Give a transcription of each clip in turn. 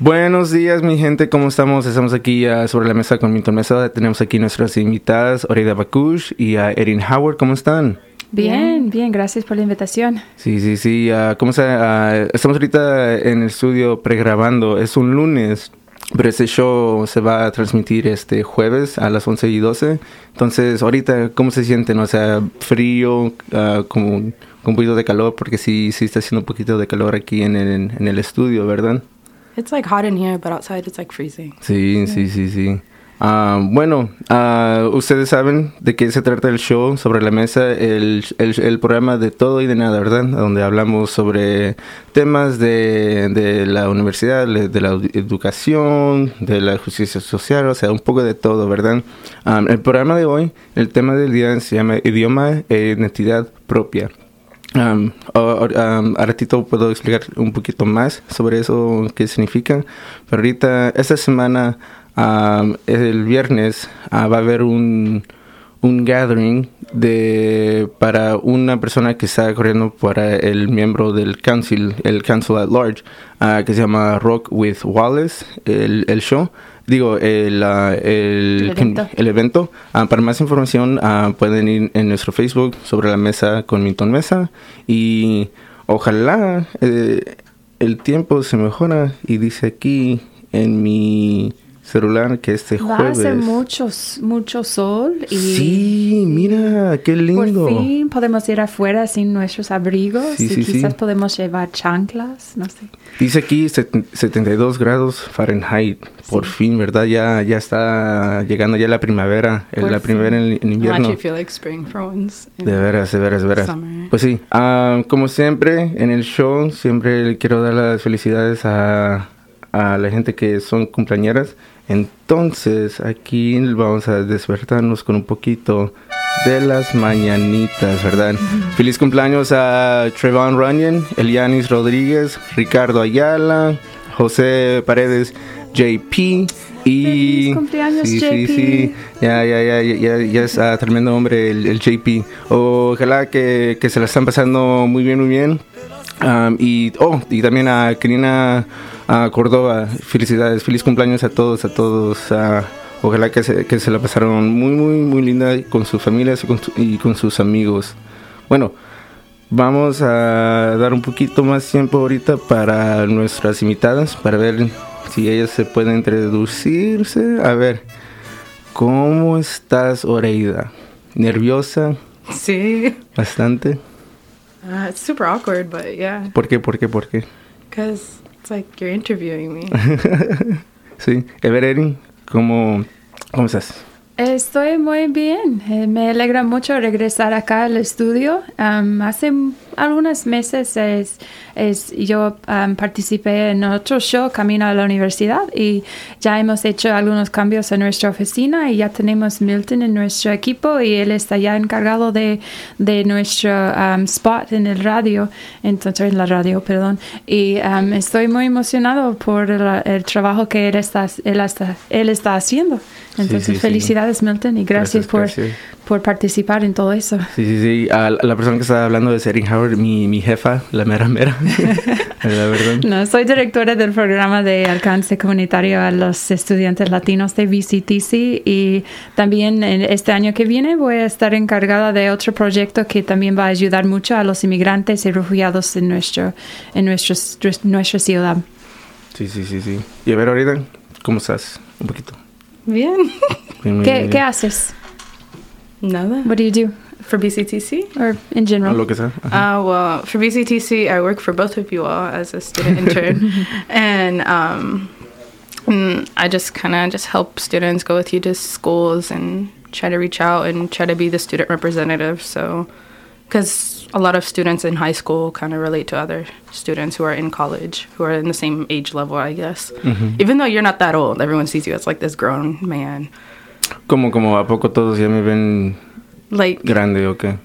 Buenos días, mi gente, ¿cómo estamos? Estamos aquí uh, sobre la mesa con Milton Mesa. Tenemos aquí nuestras invitadas, Oreida Bakush y uh, Erin Howard. ¿Cómo están? Bien, bien, gracias por la invitación. Sí, sí, sí. Uh, ¿Cómo está? estamos ahorita en el estudio pregrabando. Es un lunes, pero este show se va a transmitir este jueves a las 11 y 12. Entonces, ahorita, ¿cómo se sienten? O sea, frío, como con un poquito de calor, porque sí, sí está haciendo un poquito de calor aquí en el, en el estudio, ¿verdad? It's like hot in here, but outside it's like freezing. Sí, sí, sí, sí. Uh, bueno, uh, ustedes saben de qué se trata el show sobre la mesa, el, el, el, programa de todo y de nada, ¿verdad? Donde hablamos sobre temas de, de, la universidad, de la educación, de la justicia social, o sea, un poco de todo, ¿verdad? Um, el programa de hoy, el tema del día se llama idioma e identidad propia. Um, ratito puedo explicar un poquito más sobre eso, qué significa. Pero ahorita, esta semana, el viernes, uh, va a haber un, un gathering de para una persona que está corriendo para el miembro del council, el council at large, uh, que se llama Rock with Wallace, el, el show digo, el, el, el evento. Ah, para más información uh, pueden ir en nuestro Facebook sobre la mesa con Milton Mesa y ojalá eh, el tiempo se mejora y dice aquí en mi celular que este jueves. Va a hacer mucho, mucho sol. Y sí, mira, qué lindo. Por fin podemos ir afuera sin nuestros abrigos y quizás podemos llevar chanclas, no sé. Dice aquí 72 grados Fahrenheit. Por fin, ¿verdad? Ya, ya está llegando ya la primavera, la primavera en, invierno. De veras, de veras, de veras. Pues sí, uh, como siempre en el show, siempre quiero dar las felicidades a, a la gente que son cumpleañeras entonces, aquí vamos a despertarnos con un poquito de las mañanitas, ¿verdad? Feliz cumpleaños a Trevon Runyon, Elianis Rodríguez, Ricardo Ayala, José Paredes, JP y Feliz cumpleaños, sí, JP. sí, sí, ya, ya, ya, ya, ya es uh, tremendo hombre el, JP. Ojalá que, que, se la están pasando muy bien, muy bien. Um, y, oh, y también a Karina a Córdoba. Felicidades, feliz cumpleaños a todos, a todos. ojalá que se, que se la pasaron muy, muy, muy linda con sus familias y con, y con sus amigos. Bueno, vamos a dar un poquito más tiempo ahorita para nuestras invitadas, para ver si ellas se pueden introducirse. A ver, ¿cómo estás, Oreida? ¿Nerviosa? Sí. ¿Bastante? Uh, it's super awkward, but yeah. ¿Por qué, por qué, por qué? Because It's like you're interviewing me. sí. ¿cómo, ¿cómo estás? Estoy muy bien. Eh, me alegra mucho regresar acá al estudio. Um, hace algunos meses es, es yo um, participé en otro show, Camino a la Universidad, y ya hemos hecho algunos cambios en nuestra oficina y ya tenemos Milton en nuestro equipo y él está ya encargado de, de nuestro um, spot en el radio, entonces en la radio, perdón. Y estoy muy emocionado por el, trabajo que él está, él está, él está haciendo. Entonces, felicidades, Milton, y gracias, por, por participar en todo eso. Sí, sí, sí. A la persona que estaba hablando de Erin Howard, mi, mi jefa, la mera mera. la verdad. No, soy directora del programa de alcance comunitario a los estudiantes latinos de VCTC y también este año que viene voy a estar encargada de otro proyecto que también va a ayudar mucho a los inmigrantes y refugiados en, nuestro, en nuestro, nuestra ciudad. Sí, sí, sí, sí. Y a ver, ahorita, ¿cómo estás? Un poquito. Bien. ¿Qué, ¿Qué, haces? Nada. What do you do? For BCTC? Or in general? Lo que sea. Uh, well, for BCTC, I work for both of you all as a student intern. and um, mm, I just kind of just help students go with you to schools and try to reach out and try to be the student representative. So, because a lot of students in high school kind of relate to other students who are in college, who are in the same age level, I guess. Mm-hmm. Even though you're not that old, everyone sees you as like this grown man. Como, como a poco todos ya me ven like, grande o qué?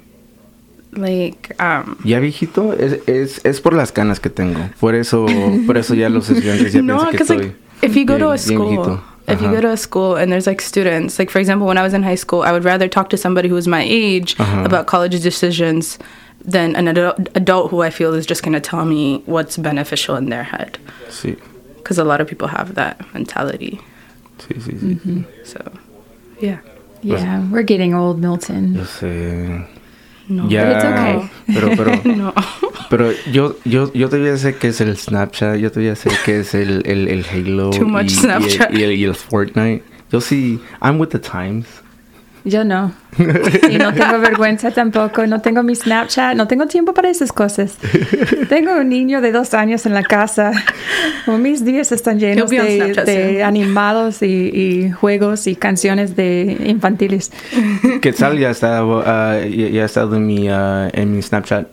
Like, um, ya viejito es, es, es por las canas que tengo. Por eso, por eso ya los estudiantes ya no, piensan que. Like, if you go to a school, if you go to a school and there's like students, like for example, when I was in high school, I would rather talk to somebody who was my age uh-huh. about college decisions than an adult, adult who I feel is just going to tell me what's beneficial in their head. Sí. because a lot of people have that mentality. Sí, sí, sí. So, yeah. Yeah, we're getting old, Milton. Yo sé. No. Ya, But it's okay. pero, pero, No. pero yo, yo, yo todavía sé que es el Snapchat, yo todavía sé que es el, el, el Halo Too much y, Snapchat. Y, el, y, el, y el Fortnite. Yo sí, I'm with the times. Yo no. Y no tengo vergüenza tampoco. No tengo mi Snapchat. No tengo tiempo para esas cosas. Tengo un niño de dos años en la casa. Como mis días están llenos de, Snapchat de soon. animados y, y juegos y canciones de infantiles. Quetzal ya ah, ya, ya ha estado en mi, ah, en mi Snapchat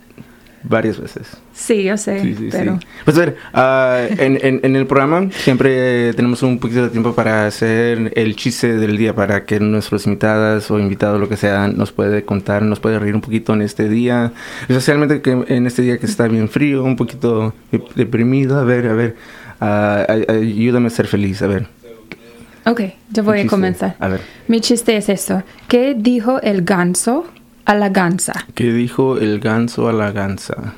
varias veces. Sí, yo sé. Sí, sí, pero sí. Pues a ver, ah, en, en, en el programa siempre tenemos un poquito de tiempo para hacer el chiste del día, para que nuestros invitadas o invitados, lo que sea, nos puede contar, nos puede reír un poquito en este día. Especialmente que en este día que está bien frío, un poquito dep- deprimido. A ver, a ver, ay- ayúdame a ser feliz, a ver. Ok, yo voy a comenzar. A ver, Mi chiste es esto. ¿Qué dijo el ganso a la gansa? ¿qué dijo el ganso a la gansa?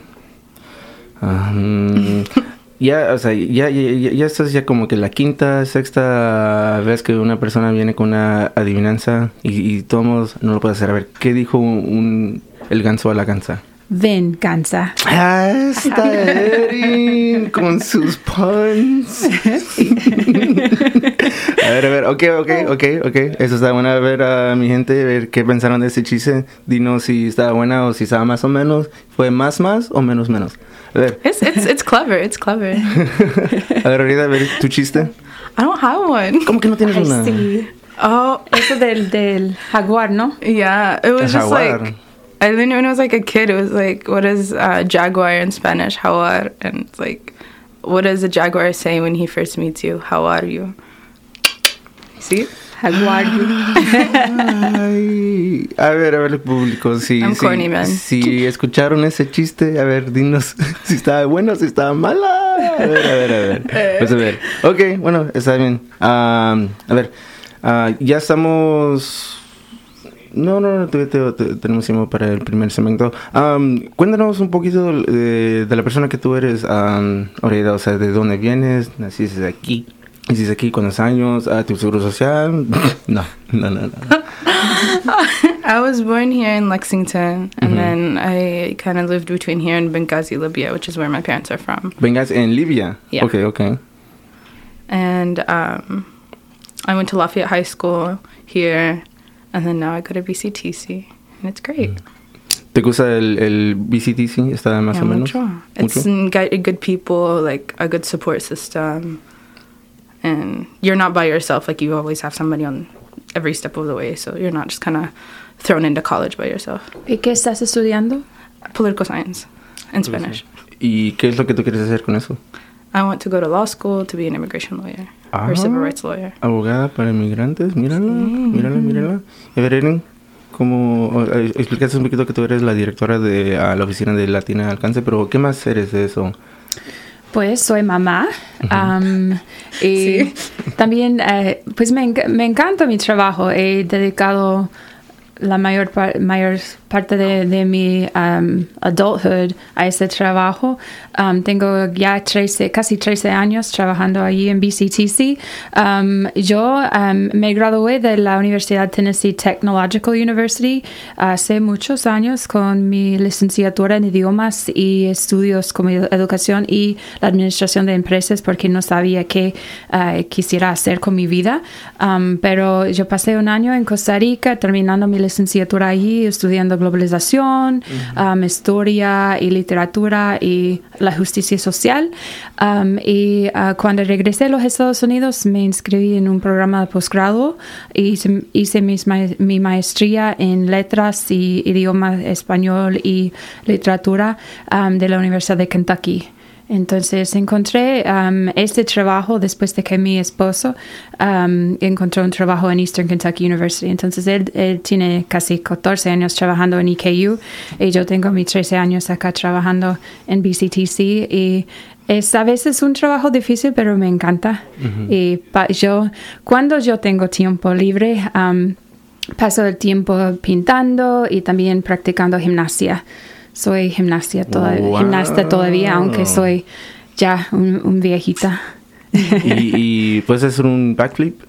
Ya, o sea, ya, ya, ya, esto es ya como que la quinta, sexta vez que una persona viene con una adivinanza y, y todos no lo puede hacer. A ver, ¿qué dijo un, el ganso a la gansa? Ven, gansa. Ah, está Erin con sus puns. a ver, a ver, ok, ok, ok, ok. Eso está bueno. A ver, a mi gente, a ver qué pensaron de ese chiste. Dinos si estaba buena o si estaba más o menos. ¿Fue más, más o menos, menos? A ver, It's, it's, it's clever. It's clever. a ver, ahorita, a ver, tu chiste. I don't have one. ¿Cómo que no tienes Ay, una? sí. Oh, Eso del, del jaguar, ¿no? yeah. It was A just jaguar. like, I think when I was like a kid, it was like, what is uh, jaguar in Spanish? Jaguar. And it's like, what does a jaguar say when he first meets you? How are you? See? Jaguar. Ay, a ver, a ver, el público, si, I'm si, corny, man. si escucharon ese chiste, a ver, dinos si estaba bueno, si estaba mala. A ver, a ver, a ver. Pues a ver. Ok, bueno, está bien. Am, a ver, ah, ya estamos... No, no, no, te- te- tenemos tiempo para el primer segmento. Am, cuéntanos un poquito de, de la persona que tú eres, um, o sea, de dónde vienes, naciste aquí, aquí, cuántos años, ah, tu seguro social. no, no, no, no. I was born here in Lexington, and then I kind of lived between here and Benghazi, Libya, which is where my parents are from. Benghazi in Libya. Yeah. Ok, ok. And um, I went to Lafayette High School here, and then now I go to BCTC, and it's great. ¿Te gusta el, el BCTC? ¿Está más Yeah, o menos? mucho. It's Mucho? mm, got good people, like a good support system, and you're not by yourself. Like you always have somebody on every step of the way, so you're not just kind of thrown into college by yourself. ¿Y qué estás estudiando? Political science and Spanish. ¿Y qué es lo que tú quieres hacer con eso? I want to go to law school to be an immigration lawyer or civil Ah. rights lawyer. Abogada para inmigrantes, mírala, mírala, mírala. A ver, Erin, ¿cómo explicaste un poquito que tú eres la directora de ah, la oficina de Latina Alcance, pero ¿qué más eres de eso? Pues soy mamá. am, y también, eh, pues me, enc- me encanta mi trabajo. He dedicado la mayor, par- mayor parte de, de mi am, adulthood a ese trabajo. Am, tengo ya 13, casi 13 años trabajando allí en BCTC. Am, yo am, me gradué de la Universidad Tennessee Technological University hace muchos años con mi licenciatura en idiomas y estudios como edu- educación y la administración de empresas porque no sabía qué eh, quisiera hacer con mi vida. Am, pero yo pasé un año en Costa Rica terminando mi licenciatura allí, estudiando globalización, am, historia y literatura y la justicia social. Am, y ah, cuando regresé a los Estados Unidos me inscribí en un programa de posgrado y hice, hice mis ma- mi maestría en letras y idioma español y literatura am, de la Universidad de Kentucky. Entonces encontré um, este trabajo después de que mi esposo um, encontró un trabajo en Eastern Kentucky University. Entonces él, él tiene casi 14 años trabajando en EKU y yo tengo mis 13 años acá trabajando en BCTC y es a veces un trabajo difícil, pero me encanta. Y pa- yo, cuando yo tengo tiempo libre, um, paso el tiempo pintando y también practicando gimnasia. Soy gimnasia toda- Wow. gimnasta todavía, aunque soy ya un, un viejita. y, y puedes hacer un backflip.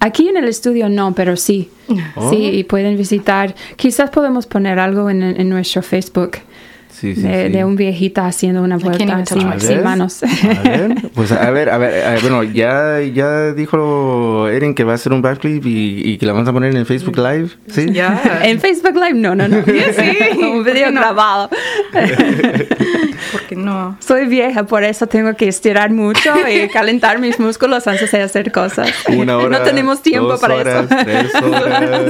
Aquí en el estudio no, pero sí. Oh. Sí, y pueden visitar. Quizás podemos poner algo en, en nuestro Facebook Sí, sí, de, sí. de un viejita haciendo una touch sin, sin manos. A ver, pues a ver, a ver, a ver, bueno, ya, ya dijo Erin que va a hacer un backflip y, y que la vamos a poner en el Facebook Live, ¿sí? Yeah. en Facebook Live, no, no, no. sí. un video grabado. Porque no. Soy vieja, por eso tengo que estirar mucho y calentar mis músculos antes de hacer cosas. Una hora, no tenemos tiempo dos para horas, eso. tres horas.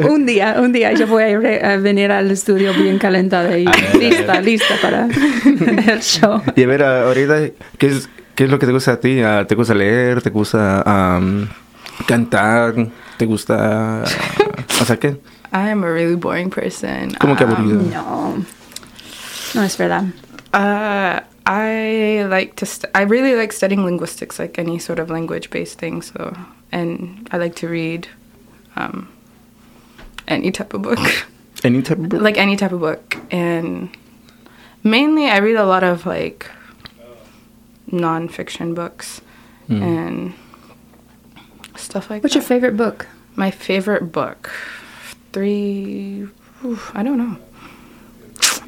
un día, un día yo voy a, ir a venir al estudio bien calentada y lista, lista para el show. Y a ver, ahorita, ¿qué es, ¿qué es lo que te gusta a ti? Ah, ¿Te gusta leer? ¿Te gusta am, cantar? ¿Te gusta...? o sea, ¿qué? I am a really boring person. ¿Cómo que Um, aburrido? No, no es verdad. Uh, I like to. St- I really like studying linguistics, like any sort of language-based thing. So, and I like to read, um, any type of book, Any type of book? like any type of book, and mainly I read a lot of like non-fiction books Mm. and stuff like that. What's that. your favorite book? My favorite book, three. oof, I don't know.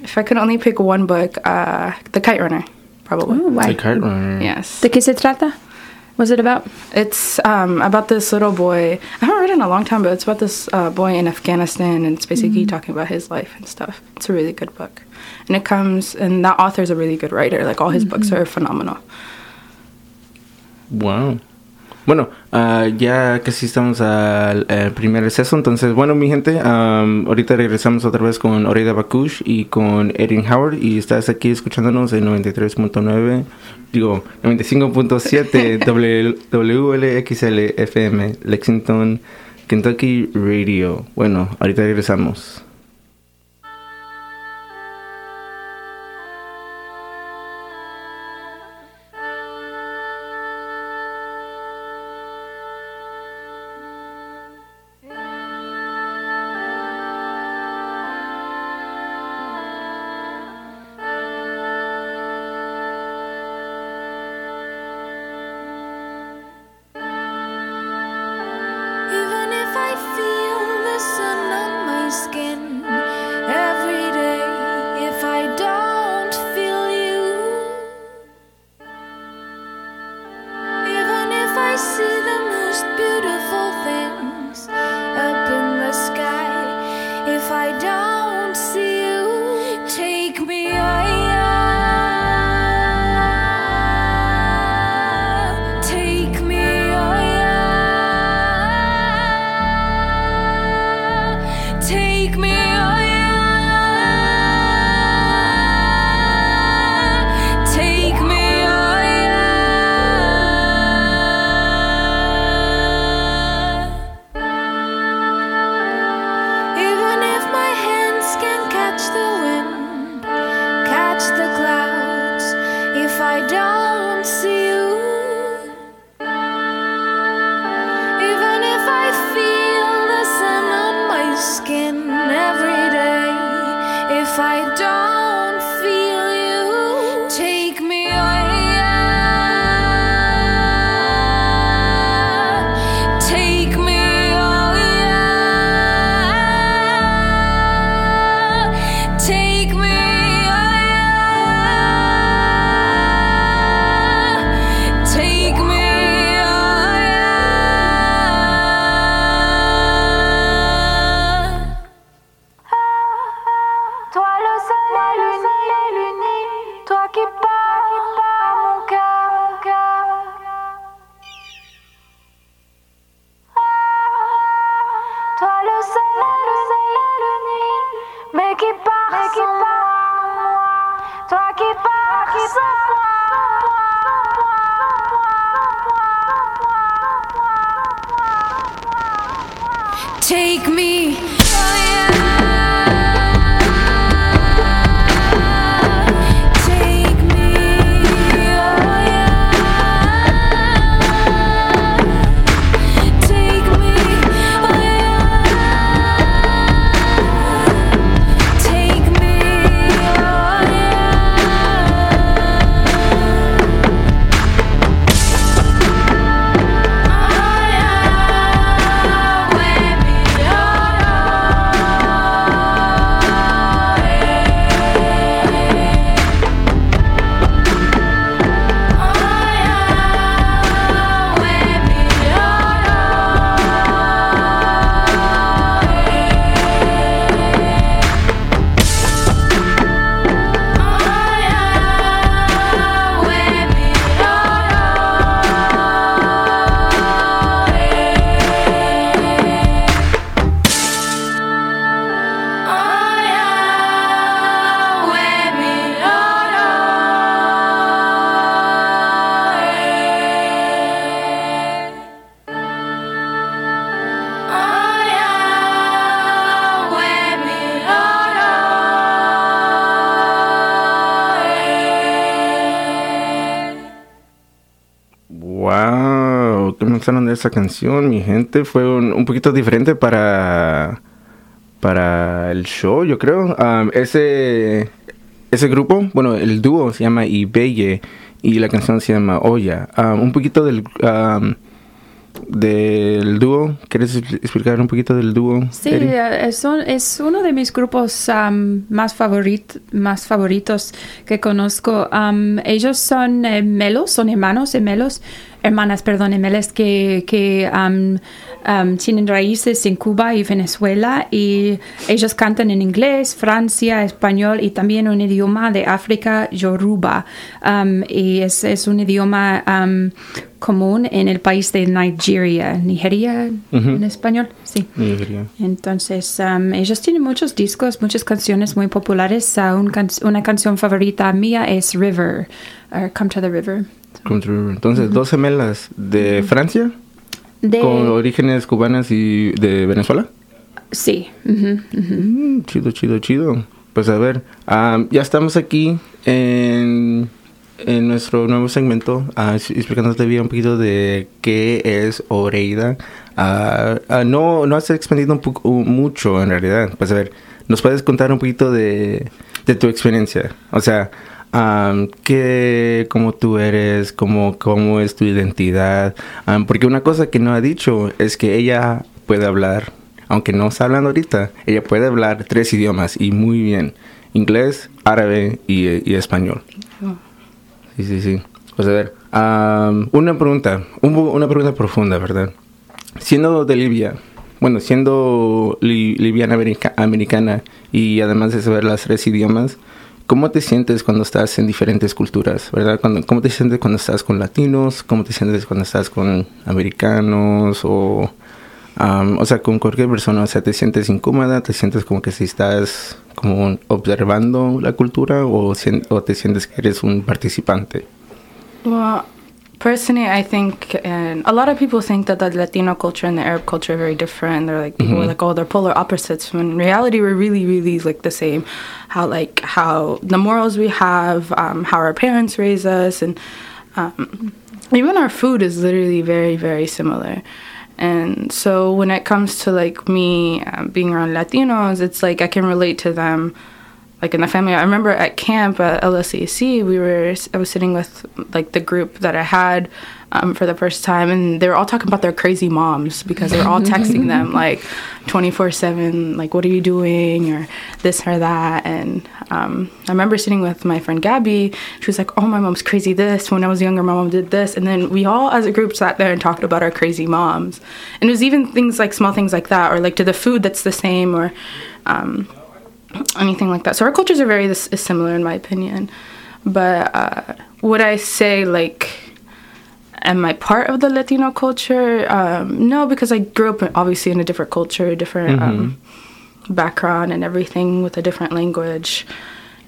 If I could only pick one book, uh, The Kite Runner, probably. Oh, why? The Kite Runner. Yes. ¿De qué se trata? What's it about? It's um, about this little boy. I haven't read it in a long time, but it's about this uh, boy in Afghanistan, and it's basically talking about his life and stuff. It's a really good book, and it comes. And that author's a really good writer. Like all his books are phenomenal. Wow. Bueno, ah, ya casi estamos al primer receso, entonces, bueno, mi gente, am, ahorita regresamos otra vez con Orida Bakush y con Erin Howard y estás aquí escuchándonos en 93.9, digo, 95.7 W- WLXL FM, Lexington, Kentucky Radio. Bueno, ahorita regresamos. De esa canción, mi gente, fue un, un poquito diferente para, para el show, yo creo. Um, ese, ese grupo, bueno, el dúo se llama Ibeye y la canción se llama Oya. Um, un poquito del, um, del dúo, ¿quieres expl- explicar un poquito del dúo? Sí, eh, es, un- es uno de mis grupos más, favorit, más favoritos que conozco. Ellos son eh, melos, son hermanos gemelos, hermanas, perdón, gemelas que, que am, tienen raíces en Cuba y Venezuela y ellos cantan en inglés, Francia, español y también un idioma de África, Yoruba. Y es, es un idioma común en el país de Nigeria, Nigeria en español, sí. Nigeria. Entonces, um, ellos tienen muchos discos, muchas canciones muy populares. Uh, un can- una canción favorita mía es River, or Come to the River. Entonces, dos gemelas de Francia, De, con orígenes cubanas y de Venezuela. Sí. Mm, chido, chido, chido. Pues a ver, ya estamos aquí en, en nuestro nuevo segmento, ah, es- explicándote bien un poquito de qué es Oreida. Ah, ah, no, no has expandido un poco, un- mucho en realidad. Pues a ver, ¿nos puedes contar un poquito de, de tu experiencia? O sea, am, qué, cómo tú eres, cómo, cómo es tu identidad. Am, porque una cosa que no ha dicho es que ella puede hablar aunque no está hablando ahorita, ella puede hablar tres idiomas y muy bien. Inglés, árabe y, y español. Sí, sí, sí. Pues a ver, am, una pregunta, un una pregunta profunda, ¿verdad? Siendo de Libia, bueno, siendo li- libiana america- americana y además de saber las tres idiomas, ¿cómo te sientes cuando estás en diferentes culturas, verdad? ¿Cómo te sientes cuando estás con latinos? ¿Cómo te sientes cuando estás con americanos o... O sea, con cualquier persona, o sea, ¿te sientes incómoda? ¿Te sientes como que si estás como observando la cultura o, te sientes que eres un participante? Personally, I think, and a lot of people think that the Latino culture and the Arab culture are very different. They're like people are like, oh, they're polar opposites. When in reality, we're really, really like the same. How like how the morals we have, um, how our parents raise us, and um, even our food is literally very, very similar. And so when it comes to like me um, being around Latinos, it's like I can relate to them like in the family. I remember at camp at LSAC, we were I was sitting with like the group that I had um, for the first time, and they were all talking about their crazy moms because they were all texting them like twenty four seven, like what are you doing or this or that. And um, I remember sitting with my friend Gabby. She was like, "Oh, my mom's crazy. This when I was younger, my mom did this." And then we all, as a group, sat there and talked about our crazy moms. And it was even things like small things like that, or like to the food that's the same, or um, anything like that. So our cultures are very this, is similar in my opinion. But uh, would I say like am I part of the Latino culture? Um, no, because I grew up obviously in a different culture, different um, background, and everything with a different language.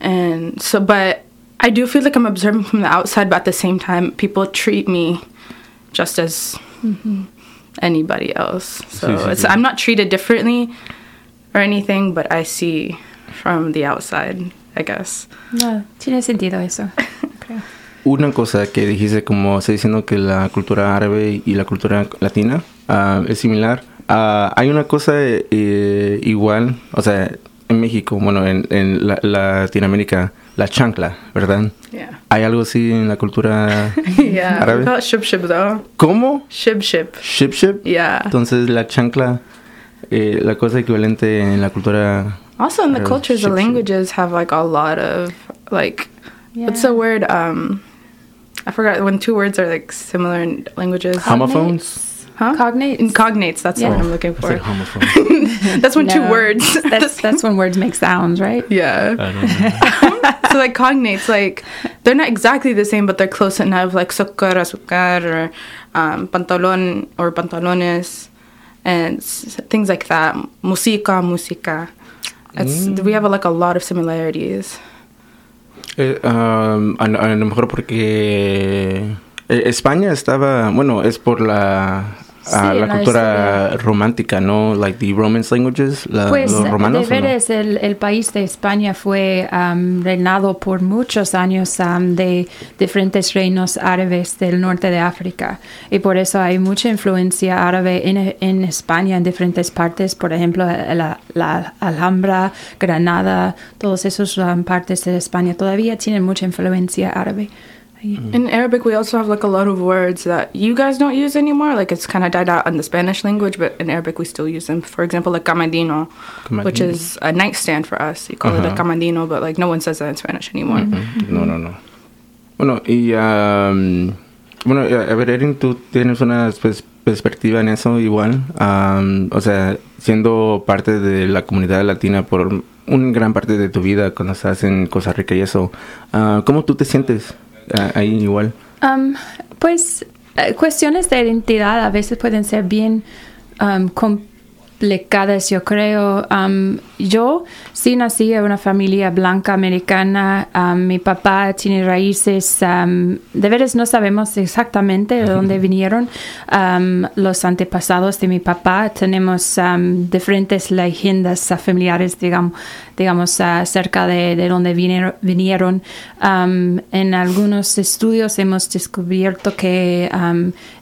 And so, but I do feel like I'm observing from the outside, but at the same time, people treat me just as anybody else. So Sí, sí, it's. I'm not treated differently or anything, but I see from the outside, I guess. No, tiene sentido eso. creo. Una cosa que dijiste, como está diciendo que la cultura árabe y la cultura latina ah, es similar. Ah, hay una cosa eh, igual, o sea, en México, bueno, en, en la- Latinoamérica, la chancla, ¿verdad? Yeah. ¿Hay algo así en la cultura yeah. Árabe? it shib shib though. ¿Cómo? Shib shib. Ship ship. Yeah. Entonces la chancla, eh, la cosa equivalente en la cultura. Also in the cultures, the shib shib. languages have like a lot of like what's Yeah. the word? Um I forgot when two words are like similar in languages. Homophones? Huh? Cognates. In cognates, that's Yeah. what I'm looking I for. said homophone. that's when two words. That's that's when words make sounds, right? yeah. I don't know. so like cognates, like they're not exactly the same, but they're close enough. Like sukkar, azúcar, or um, pantalon or pantalones, and s- things like that. Música, música. It's, We have like a lot of similarities. Eh, um, a, a lo mejor porque eh, España estaba, bueno, es por la a Sí, la cultura romántica, ¿no? Like the Romance languages, la- Pues los romanos. de ¿o no? el, el país de España fue am, reinado por muchos años am, de diferentes reinos árabes del norte de África y por eso hay mucha influencia árabe en, en España en diferentes partes, por ejemplo la, la Alhambra, Granada, todos esos am, partes de España todavía tienen mucha influencia árabe. Ahí. In Arabic, we also have like a lot of words that you guys don't use anymore. Like it's kind of died out in the Spanish language, but in Arabic, we still use them. For example, like camadino, which is a nightstand for us. You call it a Uh-huh. camadino, but like no one says that in Spanish anymore. No, no, no. Bueno, y um, bueno, a ver, Erin, tú tienes una pues, perspectiva en eso igual. Um, o sea, siendo parte de la comunidad latina por una gran parte de tu vida cuando estás en Costa Rica y eso, ah, ¿cómo tú te sientes ahí igual? Am, pues eh, cuestiones de identidad a veces pueden ser bien am, complicadas, yo creo. Am, yo sí nací en una familia blanca americana. Am, mi papá tiene raíces. am, de veras no sabemos exactamente de dónde vinieron am, los antepasados de mi papá. Tenemos am, diferentes leyendas familiares, digamos, digamos ah, acerca de, de dónde vinieron. en algunos estudios hemos descubierto que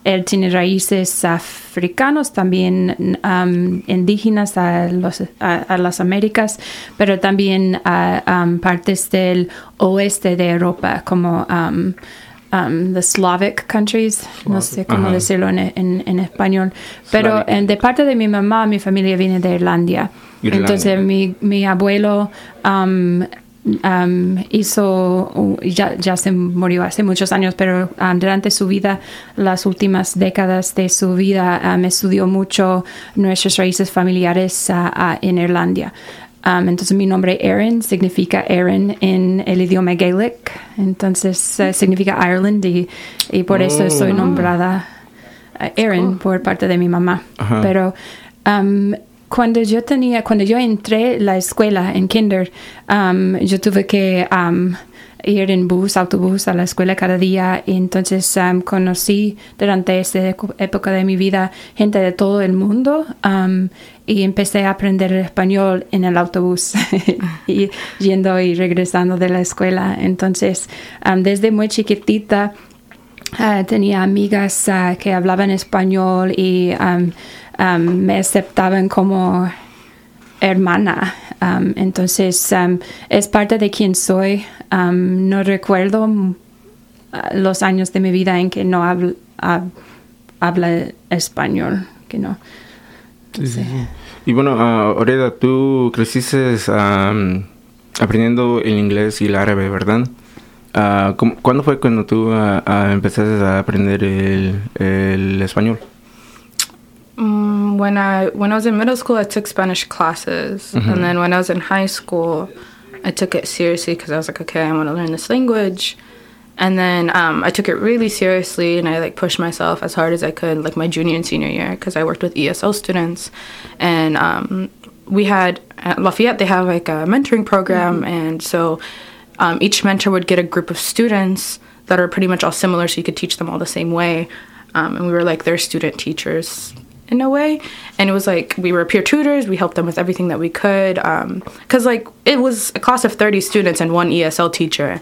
él tiene raíces africanos, también am, indígenas a, los, a, a las Américas, pero también a am, partes del oeste de Europa, como um, um, the Slavic countries, no sé cómo Ajá. decirlo en, en- en español, pero en- de parte de mi mamá, mi familia viene de Irlandia. Irlanda. Entonces mi, mi abuelo um, um, hizo, uh, ya, ya se murió hace muchos años, pero um, durante su vida, las últimas décadas de su vida, um, estudió mucho nuestras raíces familiares uh, uh, en Irlanda. Um, entonces mi nombre Erin significa Erin en el idioma Gaelic, entonces eh, significa Ireland y, y por eso soy nombrada eh, Erin por parte de mi mamá. Ajá. Pero um, cuando yo tenía, cuando yo entré la escuela en kinder, um, yo tuve que um, ir en bus, autobús a la escuela cada día entonces um, conocí durante eco- época de mi vida gente de todo el mundo y empecé a aprender español en el autobús y yendo y regresando de la escuela. Entonces, desde muy chiquitita Ah, tenía amigas ah, que hablaban español y um, me aceptaban como hermana. Um, entonces, um, es parte de quien soy. No recuerdo mm, ah, los años de mi vida en que no habl- hab- habla español, que no. Sí. Y bueno, ah, Oreda, tú creciste aprendiendo el inglés y el árabe, ¿verdad? ¿cómo- ¿Cuándo fue cuando tú ah, empezaste a aprender el, el español? Mm, when I when I was in middle school, I took Spanish classes, and then when I was in high school, I took it seriously because I was like, okay, I want to learn this language. And then um, I took it really seriously, and I like pushed myself as hard as I could, like my junior and senior year, because I worked with ESL students, and um, we had at Lafayette they have like a mentoring program, and so um, each mentor would get a group of students that are pretty much all similar, so you could teach them all the same way. Um, and we were like their student teachers in a way. And it was like we were peer tutors. We helped them with everything that we could. Because like it was a class of 30 students and one ESL teacher.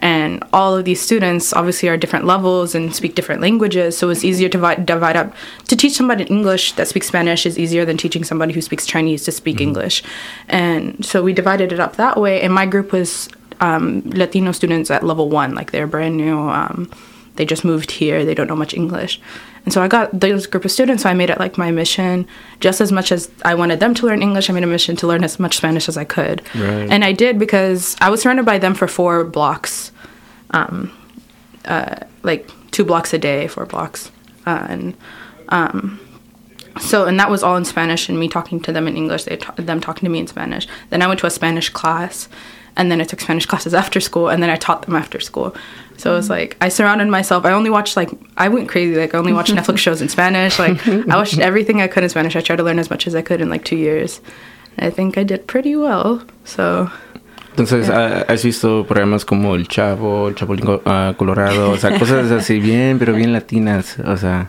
And all of these students obviously are different levels and speak different languages. So it's easier to divide, divide up. To teach somebody English that speaks Spanish is easier than teaching somebody who speaks Chinese to speak English. And so we divided it up that way. And my group was um, Latino students at level one, like they're brand new. Um, they just moved here. They don't know much English. And so I got those group of students. So I made it like my mission, just as much as I wanted them to learn English, I made a mission to learn as much Spanish as I could. Right. And I did because I was surrounded by them for four blocks, um, uh, like two blocks a day, four blocks. Uh, and um, so, and that was all in Spanish and me talking to them in English, they ta- them talking to me in Spanish. Then I went to a Spanish class and then I took Spanish classes after school and then I taught them after school. So it was like I surrounded myself. I only watched like I went crazy. Like I only watched Netflix shows in Spanish. Like I watched everything I could in Spanish. I tried to learn as much as I could in like two years. And I think I did pretty well. So Entonces, ah, ¿has visto programas como El Chavo, El Chapulín Co- ah, Colorado? O sea, cosas así bien, pero bien latinas. O sea,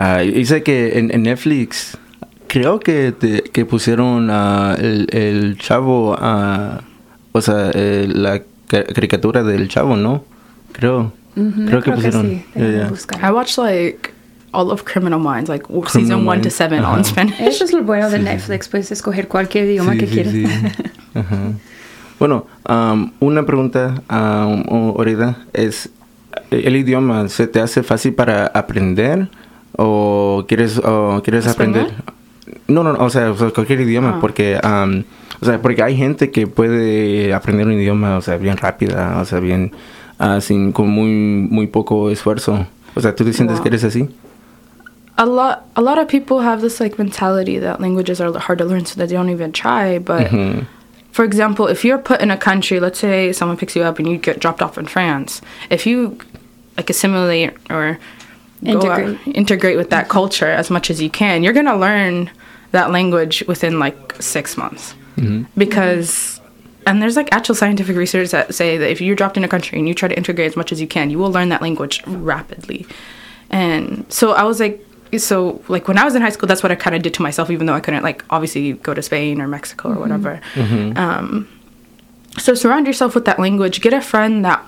Ah, y sé que en, en Netflix creo que, te- que pusieron ah, el, el chavo, ah, o sea, eh, la ca- caricatura del chavo, ¿no? Creo. Ujú, Creo que creo que pusieron. sí, Yeah, yeah. I watched like all of Criminal Minds, like Criminal season one to Minds, seven, all ajá. in Spanish. Eso es lo bueno de Sí, sí, Netflix, puedes escoger cualquier idioma Sí, que sí, quieras. sí. Ajá. Bueno, am, una pregunta o- ahorita es, ¿el idioma se te hace fácil para aprender o quieres, o quieres ¿Español? aprender? No, no, no, o sea, cualquier idioma, Ah. porque, am, o sea, porque hay gente que puede aprender un idioma, o sea, bien rápida, o sea, bien, ah, sin, con muy, muy poco esfuerzo. O sea, ¿tú te sientes Wow. que eres así? a lot a lot of people have this like mentality that languages are hard to learn so that they don't even try but Ujú. for example if you're put in a country let's say someone picks you up and you get dropped off in france if you like assimilate or go out- Integrate. integrate with that culture as much as you can you're going to learn that language within like six months Mm-hmm. because and there's like actual scientific research that say that if you're dropped in a country and you try to integrate as much as you can you will learn that language rapidly. And so i was like so like when i was in high school that's what i kind of did to myself even though i couldn't like obviously go to spain or mexico or mm-hmm. whatever. Mm-hmm. Um, so surround yourself with that language. Get a friend that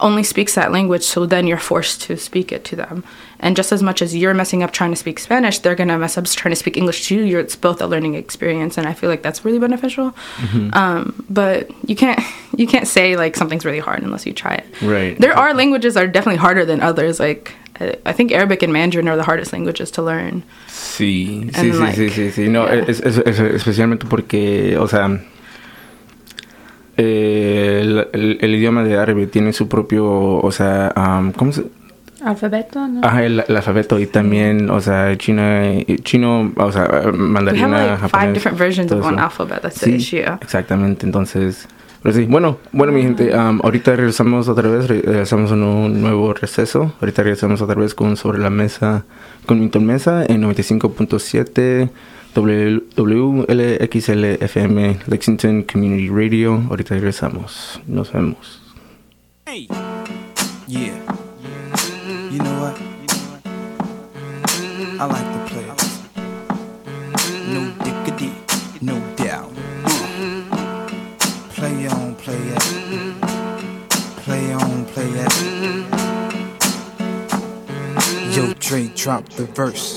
only speaks that language so then you're forced to speak it to them and just as much as you're messing up trying to speak spanish they're going to mess up trying to speak english too you're, it's both a learning experience and i feel like that's really beneficial um, but you can't you can't say like something's really hard unless you try it Right. there are languages that are definitely harder than others like I- think Arabic and Mandarin are the hardest languages to learn. Sí, sí, sí, like, sí, sí, sí. No, yeah. es, es- es- especialmente porque, o sea, eh, el, el- el idioma de árabe tiene su propio, o sea, am, ¿cómo se? Alfabeto, ¿no? Ajá, el, el alfabeto y también, o sea, china, chino, o sea, We have mandarina, like five japonés, different versions of one alphabet. That's the Sí, issue. exactamente, entonces... Pero sí, bueno, bueno mi gente, am, ahorita regresamos otra vez, re- regresamos en un nuevo receso, ahorita regresamos otra vez con Sobre la Mesa, con Mesa en 95.7 WLXL-FM Lexington Community Radio, ahorita regresamos, nos vemos. Hey. Yeah. You know what? I like to play it. No diggity, no doubt. Play on, play it. Play on, play it. Yo, Dre, drop the verse.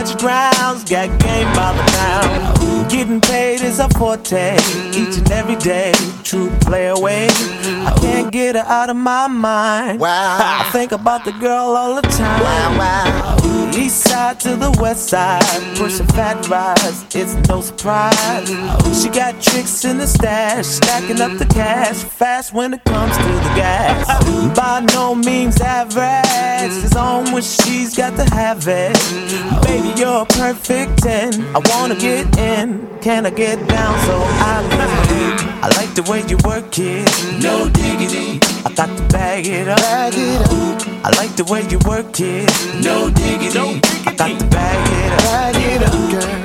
much grounds, got game by the pound. Getting paid is a forte, each and every day. True play away. I can't get her out of my mind. Wow. I think about the girl all the time. Wow, wow. East side to the west side, pushing fat rides, it's no surprise. She got tricks in the stash, stacking up the cash, fast when it comes to the gas. By no means average, it's on when she's got to have it. Baby, you're a perfect 10. I wanna get in, can I get down so I can? I like the way you work it, no diggity. I got to bag it up. Bag it up, I like the way you work it. No diggity. I got to bag it up. bag it up.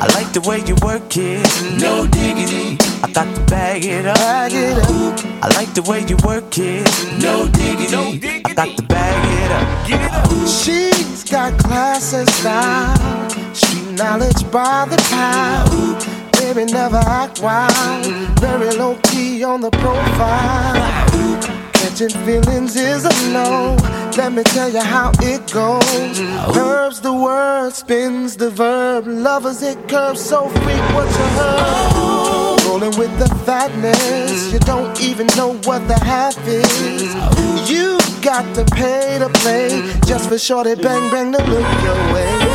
I like the way you work it. No diggity. I got to bag it up. Bag it up, I like the way you work it. No diggity. I got to bag it up. She's got class and style, street knowledge by the pound. Baby, never act wild, very low key on the profile. Catching feelings is a no. Let me tell you how it goes. Curves the word, spins the verb. Lovers it curves so freak what you heard. Rolling with the fatness, you don't even know what the half is. You got to pay to play just for shorty bang bang to look your way.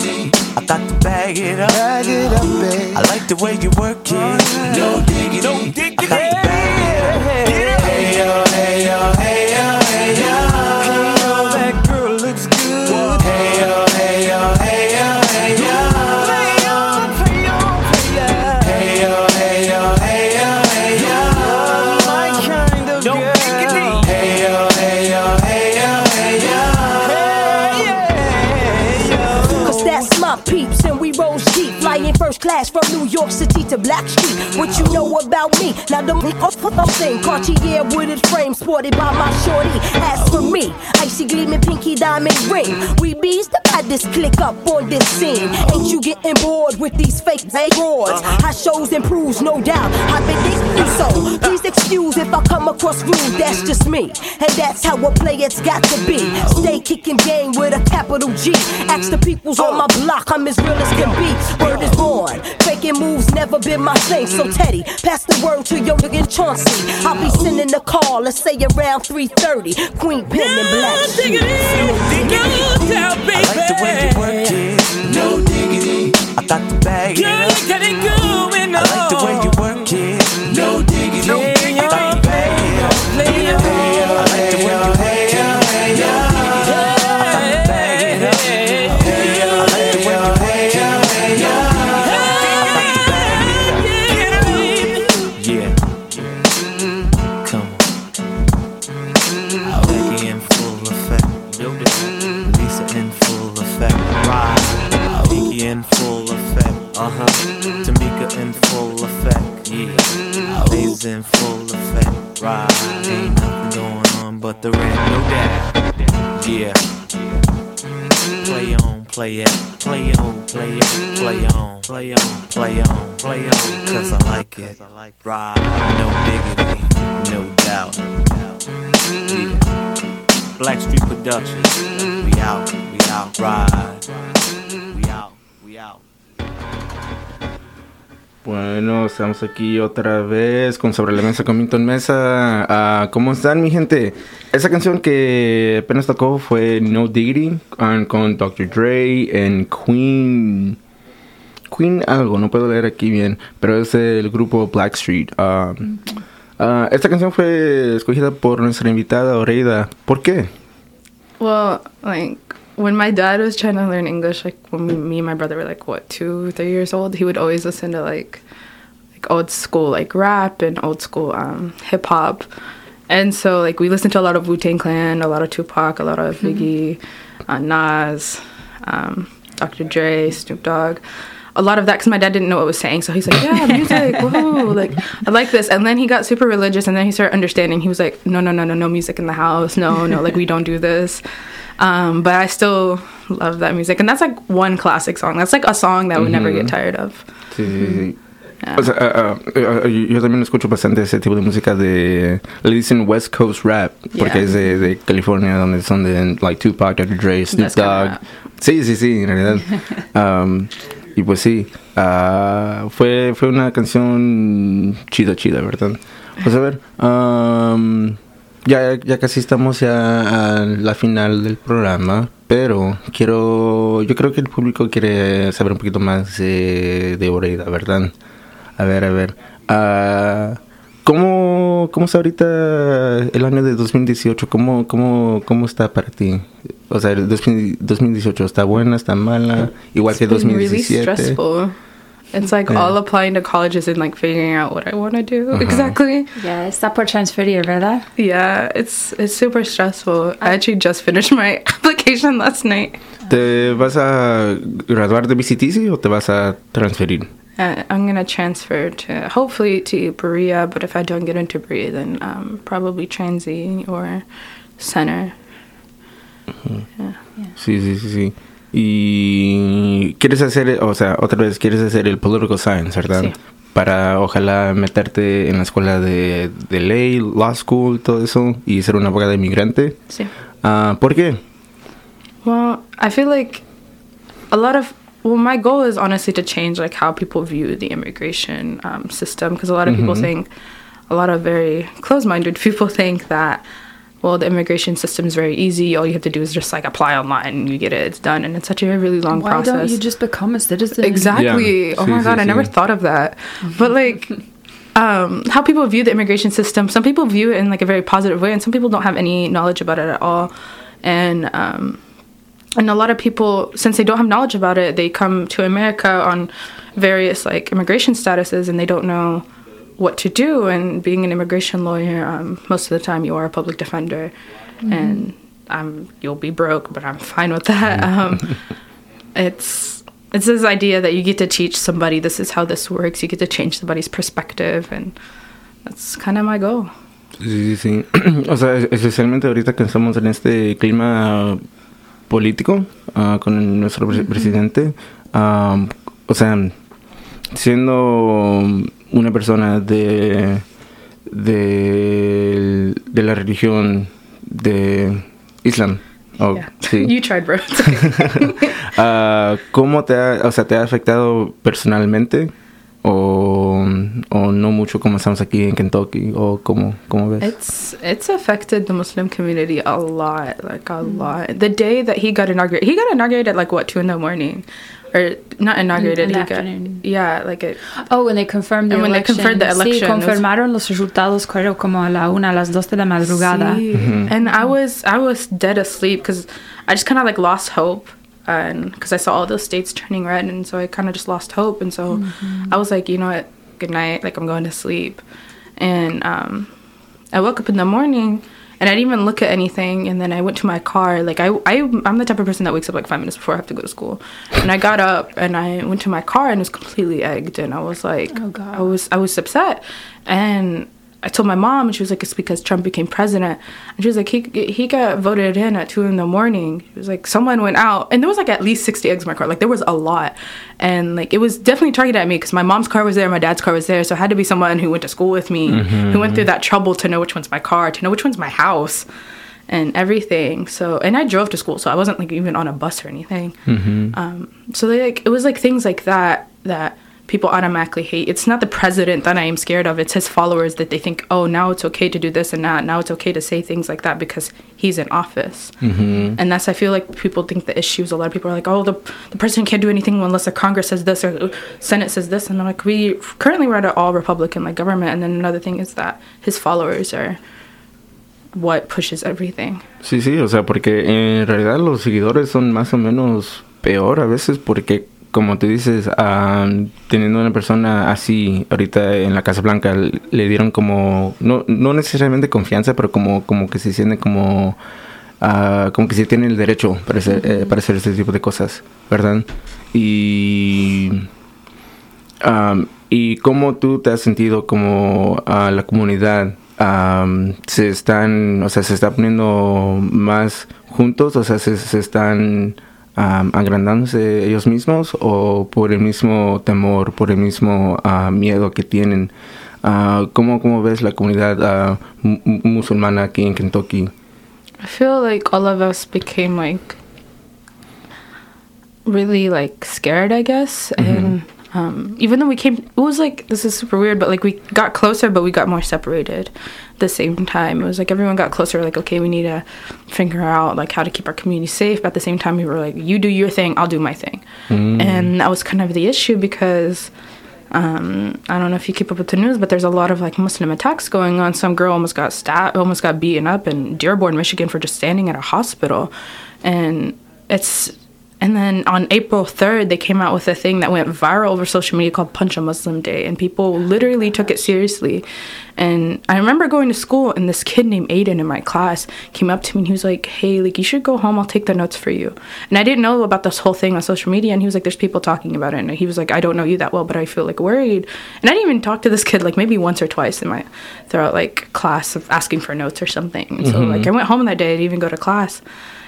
I got to bag it up. Bag it up, babe. I like the way you work it. No diggity. No diggity. Class from New York City to Black Street. What you know about me? Now the I'm saying Cartier wooded frame sported by my shorty. As for me, icy gleaming pinky diamond ring. We bees the baddest click up on this scene. Ain't you getting bored with these fake fake roars? Uh-huh. High shows and proves, no doubt. I've been thinking so. Please excuse if I come across rude, that's just me. And that's how a player's got to be. Stay kicking game with a capital G. Ask the peoples on uh. my block, I'm as real as can be. Word is born. Faking moves never been my thing. So Teddy, pass the word to your nigga Chauncey. I'll be sending the call, let's say around 3:30. Queen Pen and Black. Sheep. I like the way you work it. No diggity. I got to bag it up. I like the way but the red. No doubt. Yeah. Play on, play it, play on, play it, play on, play on, play on, play on, cause I like it. Ride, no diggity, no doubt. Yeah. Blackstreet Productions, we out, we out, ride. Bueno, estamos aquí otra vez con Sobre la Mesa con Mesa. Ah, ¿Cómo están, mi gente? Esa canción que apenas tocó fue No Diggity con, Dr. Dre en Queen. Queen algo, no puedo leer aquí bien, pero es el grupo Blackstreet. Ah, ah, esta canción fue escogida por nuestra invitada Oreida. ¿Por qué? Well, like when my dad was trying to learn English, like when we, me and my brother were like what two, three years old, he would always listen to like like old school like rap and old school um, hip hop, and so like we listened to a lot of Wu Tang Clan, a lot of Tupac, a lot of Biggie, uh, Nas, um, Dr. Dre, Snoop Dogg. A lot of that because my dad didn't know what was saying, so he's like, "Yeah, music, woohoo! Like, I like this." And then he got super religious, and then he started understanding. He was like, "No, no, no, no, no music in the house. No, no, like we don't do this." Um, but I still love that music, and that's like one classic song. That's like a song that I would never get tired of. Sí, sí, sí. O sea, ah, ah, yo también escucho bastante ese tipo de música de... Le dicen West Coast Rap, porque Yeah. es de, de California, donde son de like Tupac, Dr. Dre, Snoop Dogg. Sí, sí, sí, en realidad. Um, y pues sí, ah, fue, fue una canción chida, chida, ¿verdad? Pues a ver, um, ya, ya casi estamos ya a la final del programa, pero quiero, yo creo que el público quiere saber un poquito más de, de Oreida, ¿verdad? A ver, a ver. ah, ¿cómo, ¿Cómo está ahorita el año de 2018? ¿Cómo, cómo, cómo está para ti? O sea, el 2000 2018 está buena, está mala, igual que It's been really 2017. stressful. It's like Yeah. all applying to colleges and like figuring out what I want to do Uh-huh. exactly. Ya está por transferir, ¿verdad? Yeah, it's it's super stressful. I actually just finished my application last night. ¿Te vas a graduar de BCTC o te vas a transferir? Uh, I'm gonna transfer to hopefully to Berea, but if I don't get into Berea, then um, probably Transy or Center. Sí, sí, sí, sí. Y quieres hacer, o sea, otra vez, quieres hacer el political science, ¿verdad? Sí. Para ojalá meterte en la escuela de, de ley, law school, todo eso, y ser una abogada inmigrante. Sí. Ah, ¿Por qué? Well, I feel like a lot of well, my goal is honestly to change like how people view the immigration um, system because a lot of people think, a lot of very close-minded people think that, well, the immigration system is very easy. All you have to do is just like apply online and you get it. It's done, and it's such a really long Why process. don't you just become a citizen? Exactly. Yeah. Oh Sí, my sí, god, I sí. never thought of that. But like um how people view the immigration system, some people view it in like a very positive way and some people don't have any knowledge about it at all. And um and a lot of people since they don't have knowledge about it, they come to America on various like immigration statuses and they don't know what to do and being an immigration lawyer um, most of the time you are a public defender and um, you'll be broke but i'm fine with that um, it's it's this idea that you get to teach somebody this is how this works you get to change somebody's perspective and that's kind of my goal Sí, sí, sí. O sea, especialmente ahorita que estamos en este clima político ah, con nuestro pre- presidente. ah, o sea, siendo una persona de, de, de la religión de Islam. Oh, Yeah. sí. you tried bro. Ah, ¿Cómo te ha, o sea, te ha afectado personalmente? O, o no mucho como estamos aquí en Kentucky? ¿O cómo, cómo ves? It's it's affected the Muslim community a lot, like a lot. The day that he got inaugurated, he got inaugurated at like what two in the morning, or not inaugurated. in the he got yeah, like it. Oh, when they confirmed the And when they confirmed the election, Sí, it was- confirmaron los resultados creo como a la una, a las dos de la madrugada. Sí. And I was I was dead asleep because I just kind of like lost hope, and because I saw all those states turning red, and so I kind of just lost hope, and so I was like, you know what, good night, like I'm going to sleep, and um, I woke up in the morning. And I didn't even look at anything, and then I went to my car. Like I, I, I'm the type of person that wakes up like five minutes before I have to go to school. And I got up and I went to my car and it was completely egged. And I was like, Oh. I was, I was upset. And I told my mom, and she was like, "It's because Trump became president." And she was like, "He he got voted in at two in the morning." She was like, "Someone went out, and there was like at least sixty eggs in my car. Like there was a lot, and like it was definitely targeted at me because my mom's car was there, my dad's car was there, so it had to be someone who went to school with me, who went through that trouble to know which one's my car, to know which one's my house." And everything. So, and I drove to school, so I wasn't like even on a bus or anything. Um, so they like it was like things like that that people automatically hate. It's not the president that I am scared of. It's his followers that they think, oh, now it's okay to do this and that. Now it's okay to say things like that because he's in office. Mm-hmm. And that's I feel like people think the issues. A lot of people are like, oh, the the president can't do anything unless the Congress says this or the Senate says this. And I'm like, we currently we're at an all Republican like government. And then another thing is that his followers are what pushes everything. Sí, sí, o sea, porque en realidad los seguidores son más o menos peor a veces porque, como tú dices, ah, teniendo una persona así ahorita en la Casa Blanca, le dieron como, no, no necesariamente confianza, pero como, como que se siente como, ah, como que sí tiene el derecho para hacer, eh, para hacer este tipo de cosas, ¿verdad? Y... Am, ¿Y cómo tú te has sentido como a la comunidad? am, se están, o sea, se está poniendo más juntos, o sea, se, se están am, agrandándose ellos mismos o por el mismo temor, por el mismo ah, miedo que tienen. Ah, ¿cómo, ¿Cómo ves la comunidad ah, mu- mu- musulmana aquí en Kentucky? I feel like all of us became like really like scared, I guess. And um, even though we came, it was like this is super weird, but like we got closer, but we got more separated. At the same time, it was like everyone got closer. Like okay, we need to figure out like how to keep our community safe. But at the same time, we were like, you do your thing, I'll do my thing, and that was kind of the issue because um, I don't know if you keep up with the news, but there's a lot of like Muslim attacks going on. Some girl almost got stabbed, almost got beaten up in Dearborn, Michigan, for just standing at a hospital, and it's. And then on April 3rd, they came out with a thing that went viral over social media called Punch a Muslim Day, and people literally took it seriously. And I remember going to school, and this kid named Aiden in my class came up to me, and he was like, "Hey, like you should go home. I'll take the notes for you." And I didn't know about this whole thing on social media, and he was like, "There's people talking about it," and he was like, "I don't know you that well, but I feel like worried." And I didn't even talk to this kid like maybe once or twice in my throughout like class of asking for notes or something. And so mm-hmm. like I went home that day, I didn't even go to class,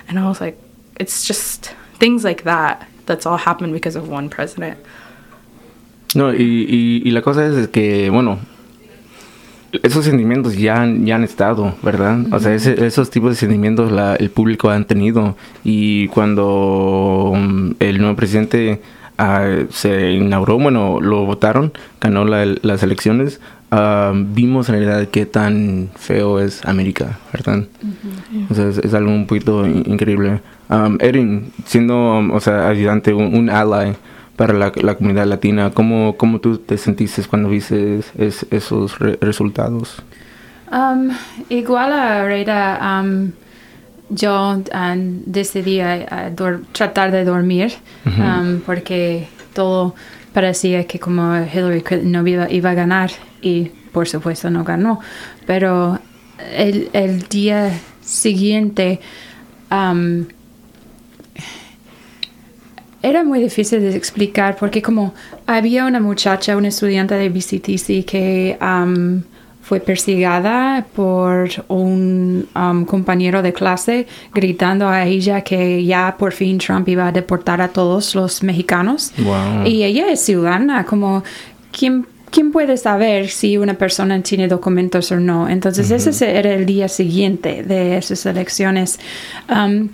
and I was like, it's just things like that. That's all happened because of one president. No, y, y, y la cosa es que, bueno, esos sentimientos ya, han- ya han estado, ¿verdad? O sea, ese- esos tipos de sentimientos la, el público han tenido. Y cuando mm, el nuevo presidente ah, se inauguró, bueno, lo votaron, ganó la- las elecciones, vimos en realidad qué tan feo es América, ¿verdad? O sea, es, es algo un poquito in- increíble. Um, Erin, siendo, um, o sea, ayudante, un, un ally para la, la comunidad latina, ¿cómo, ¿cómo tú te sentiste cuando viste es- esos re- resultados? Um, igual ahorita um, yo decidí a- a dor- tratar de dormir um, porque todo parecía que como Hillary Clinton no iba, iba a ganar y por supuesto no ganó. Pero el, el día siguiente um, era muy difícil de explicar porque como había una muchacha, una estudiante de BCTC que um, fue perseguida por un um, compañero de clase gritando a ella que ya por fin Trump iba a deportar a todos los mexicanos. Wow. Y ella es ciudadana, como ¿quién, quién puede saber si una persona tiene documentos o no? Entonces ese era el día siguiente de esas elecciones. Um,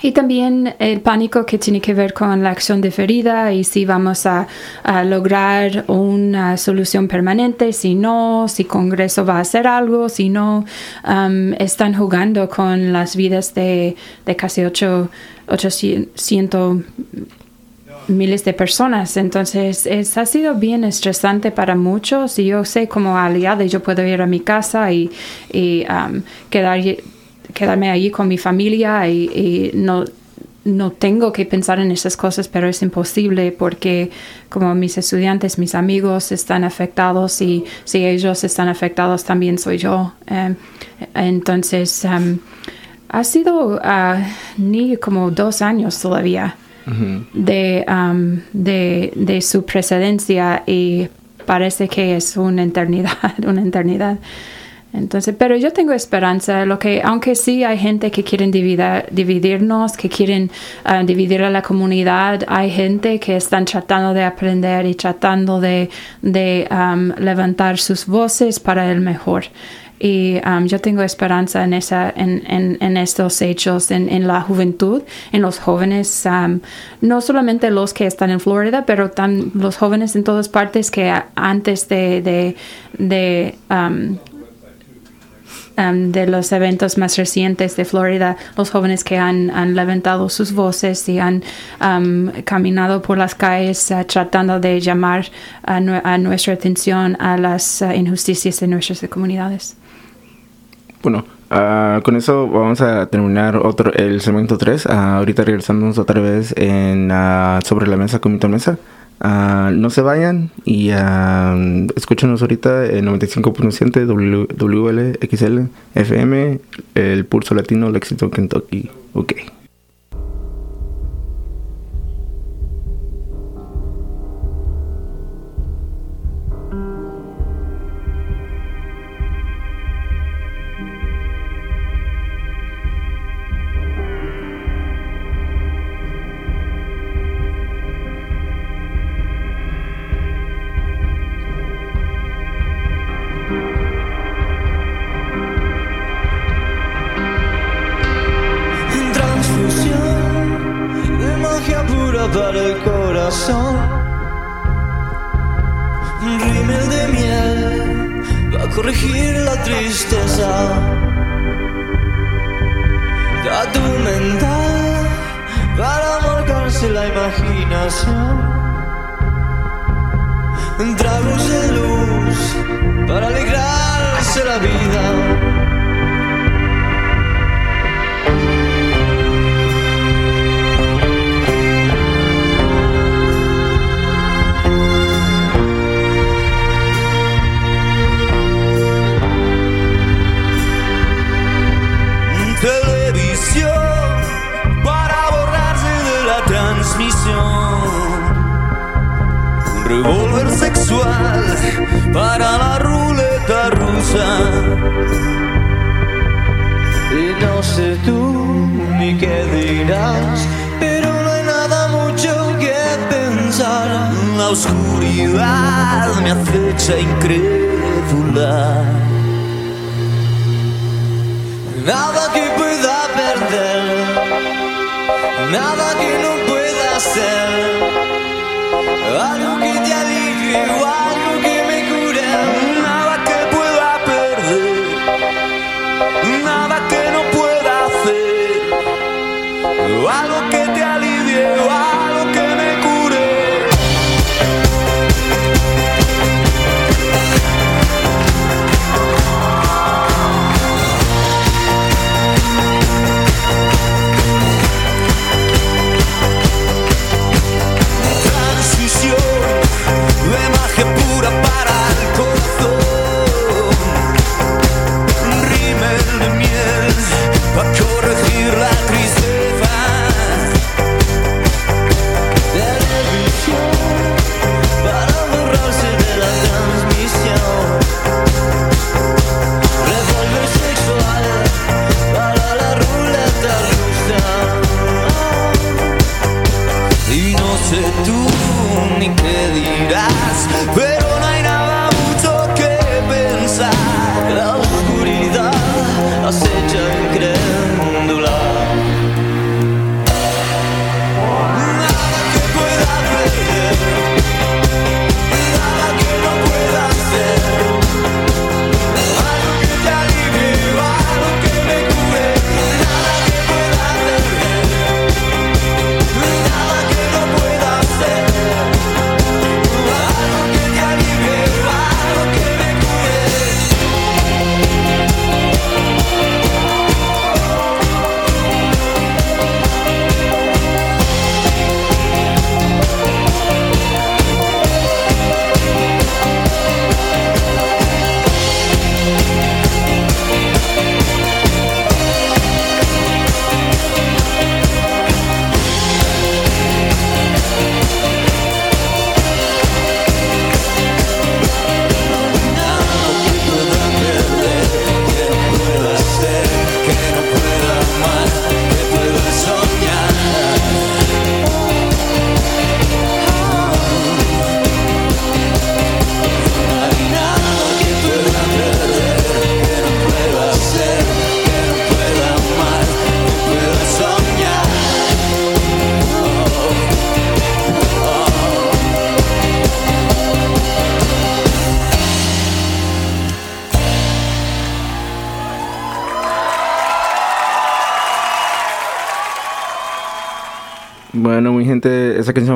y también el pánico que tiene que ver con la acción diferida y si vamos a, a lograr una solución permanente, si no, si Congreso va a hacer algo, si no, um, están jugando con las vidas de, de casi ocho- 800 miles de personas. Entonces, es, ha sido bien estresante para muchos y yo sé como aliada yo puedo ir a mi casa y, y, um, quedar, quedarme allí con mi familia y, y no no tengo que pensar en esas cosas, pero es imposible porque como mis estudiantes, mis amigos están afectados y si ellos están afectados también soy yo. Eh, entonces, um, ha sido ah, ni como dos años todavía de, um, de, de su precedencia y parece que es una eternidad, una eternidad. Entonces, pero yo tengo esperanza, lo que, aunque sí hay gente que quieren dividir, dividirnos, que quieren ah, dividir a la comunidad, hay gente que están tratando de aprender y tratando de, levantar sus voces para el mejor. Y um, yo tengo esperanza en, esa, en, en, en estos hechos, en, la juventud, en los jóvenes, um, no solamente los que están en Florida, pero también los jóvenes en todas partes que antes de um, de los eventos más recientes de Florida, los jóvenes que han, han levantado sus voces y han um, caminado por las calles uh, tratando de llamar a, nue- a nuestra atención a las uh, injusticias de nuestras comunidades. Bueno, ah, con eso vamos a terminar otro el segmento 3. ahorita regresamos otra vez en ah, sobre la mesa con Mito Mesa. Ah, no se vayan y ah, escúchenos ahorita en 95.7 W- WLXL FM, el pulso latino, Lexington, Kentucky. Ok. Para la ruleta rusa. Y no sé tú ni qué dirás, pero no hay nada mucho que pensar. La oscuridad me acecha incrédula. Nada que pueda perder, nada que no pueda ser. algo que te alivie o algo que te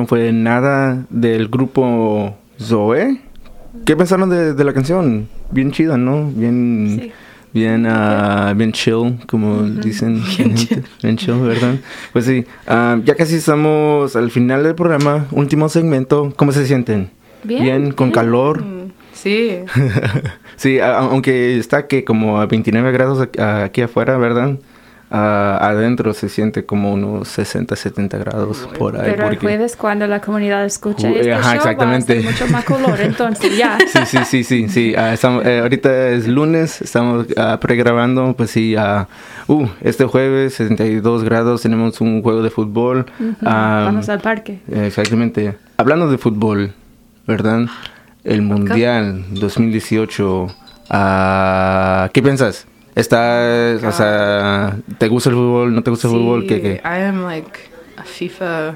fue Nada del grupo Zoe. ¿Qué pensaron de, de la canción? Bien chida, ¿no? Bien, Sí. bien, ah, bien chill, como dicen. Bien chill. bien chill, ¿verdad? Pues sí, ah, ya casi estamos al final del programa, último segmento. ¿Cómo se sienten? Bien, con bien. calor. Sí. sí, a- aunque está que como a 29 grados aquí afuera, ¿verdad? Ah, adentro se siente como unos 60, 70 grados por ahí. Pero el jueves cuando la comunidad escucha Uy, este ajá, show exactamente. va a mucho más color, entonces ya. Sí, sí, sí, sí, sí. Ah, estamos, eh, ahorita es lunes, estamos ah, pregrabando, pues sí, ah, uh, este jueves, 62 grados, tenemos un juego de fútbol. Ah, Vamos al parque. Exactamente. Hablando de fútbol, ¿verdad? El Mundial 2018, ah, ¿qué piensas? ¿Estás, o sea, te gusta el fútbol, no te gusta el fútbol? ¿Qué, qué? I am like a FIFA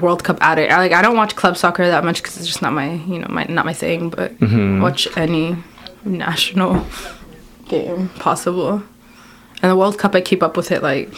World Cup addict. I like I don't watch club soccer that much because it's just not my you know my not my thing. But Mhm. watch any national game possible. And the World Cup, I keep up with it like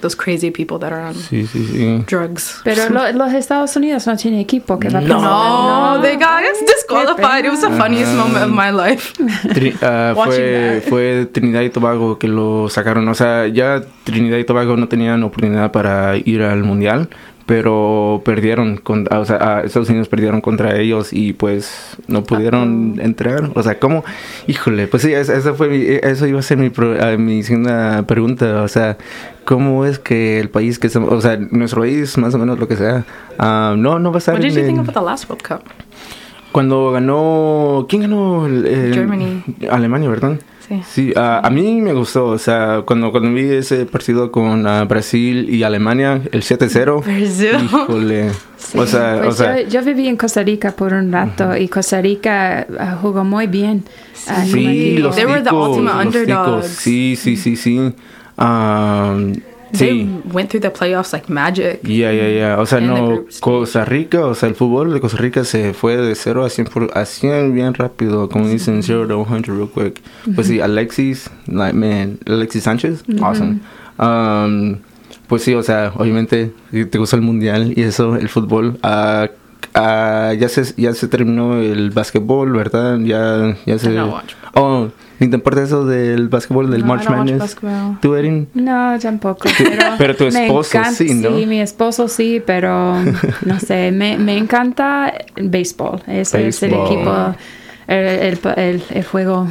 those crazy people that are on Sí, sí, sí. drugs. Pero lo- los Estados Unidos no tienen equipo que va a No, they got us disqualified. It was the funniest moment of my life. Tri- Watching fue, fue Trinidad y Tobago que lo sacaron. O sea, ya Trinidad y Tobago no tenían oportunidad para ir al mundial, pero perdieron. Con, ah, o sea, ah, Estados Unidos perdieron contra ellos y pues no pudieron entrar. O sea, ¿cómo? Híjole, pues sí, esa, fue mi- eso iba a ser mi, pro- ah, mi segunda pregunta. O sea, ¿cómo es que el país que estamos, o sea, nuestro país, más o menos lo que sea, ah, no, no va a estar you en- Cup? cuando ganó. ¿Quién ganó? El- el- Germany. Alemania, ¿verdad? Sí. Sí, ah, a mí me gustó. O sea, cuando, cuando vi ese partido con ah, Brasil y Alemania, el 7-0. Brasil. Híjole. O sea, o Pues sea. yo, yo viví en Costa Rica por un rato y Costa Rica ah, jugó muy bien. Ah, Sí, digo. los They were the ticos, ultimate los ticos. underdogs. Sí, sí, sí, sí. They Sí. went through the playoffs like magic. Ya, ya, ya. O sea, no. Costa Rica, o sea, el fútbol de Costa Rica se fue de 0 a 100, por- a 100 bien rápido, como dicen, 0 to 100 real quick. Pues sí, Alexis, like, man, Alexis Sánchez, awesome. Um, pues sí, o sea, obviamente, te gusta el mundial y eso, el fútbol, ah, ah, ya, se, ya se terminó el básquetbol, ¿verdad? Ya, ya se... Oh, ¿ni te importa eso del básquetbol, del No, March Madness? ¿Tú, Erin? No, tampoco. Pero, Pero tu esposo encanta- sí, ¿no? Sí, mi esposo sí, pero no sé, me, me encanta el béisbol. Ese es el equipo, el, el, el- el juego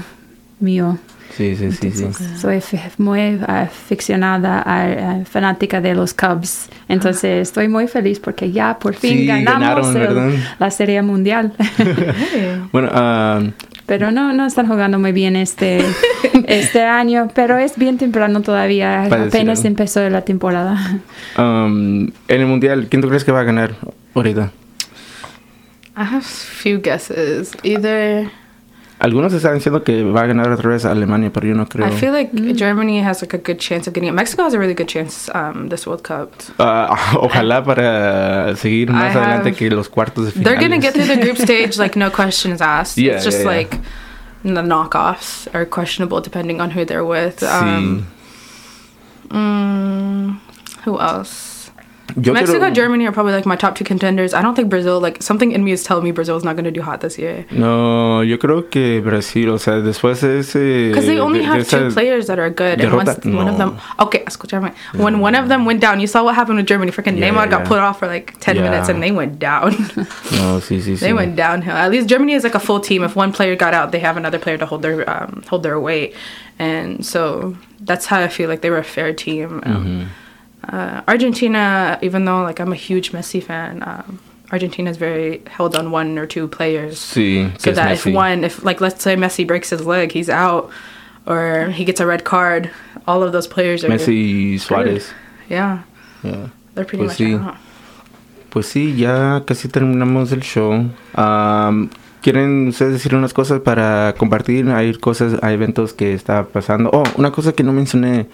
mío. Sí, sí, sí, sí. Soy muy aficionada, a- a- fanática de los Cubs. Entonces estoy muy feliz porque ya por fin Sí, ganamos ganaron, el- la Serie Mundial. Bueno, ah, pero no, no están jugando muy bien este, este año, pero es bien temprano todavía. Apenas empezó la temporada. um, en el mundial, ¿quién tú crees que va a ganar ahorita? I have few guesses. Either Algunos están diciendo que va a ganar otra vez Alemania, pero yo no creo. I feel like Germany has like a good chance of getting it. Mexico has a really good chance um, this World Cup. Ah, ojalá para seguir más I adelante have- que los cuartos de final. They're gonna get through the group stage like no questions asked. Yeah, it's just yeah, yeah. like the knockoffs are questionable depending on who they're with. Sí. Um, mm, who else? Yo Mexico and Germany are probably like my top two contenders. I don't think Brazil, like something in me is telling me Brazil is not going to do hot this year. No, yo creo que Brasil, o sea, después de ese... Because they only de- de have esa- two players that are good, and once one of them, okay, escúchame. When one of them went down, you saw what happened with Germany. Freaking Yeah, Neymar yeah. got put off for like ten Yeah. minutes, and they went down. No, sí, sí, sí. they went downhill. At least Germany is like a full team. If one player got out, they have another player to hold their um, hold their weight, and so that's how I feel like they were a fair team. Um, Mm-hmm. Uh, Argentina, even though like I'm a huge Messi fan, um, Argentina is very held on one or two players. Sí, So that if one, if like let's say Messi breaks his leg, he's out, or he gets a red card, all of those players are Messi y Suárez. Yeah, Yeah. they're pretty Pues much sí. out. Pues sí, ya casi terminamos el show. Am, ¿Quieren ustedes decir unas cosas para compartir? Hay cosas, hay eventos que está pasando. Oh, una cosa que no mencioné.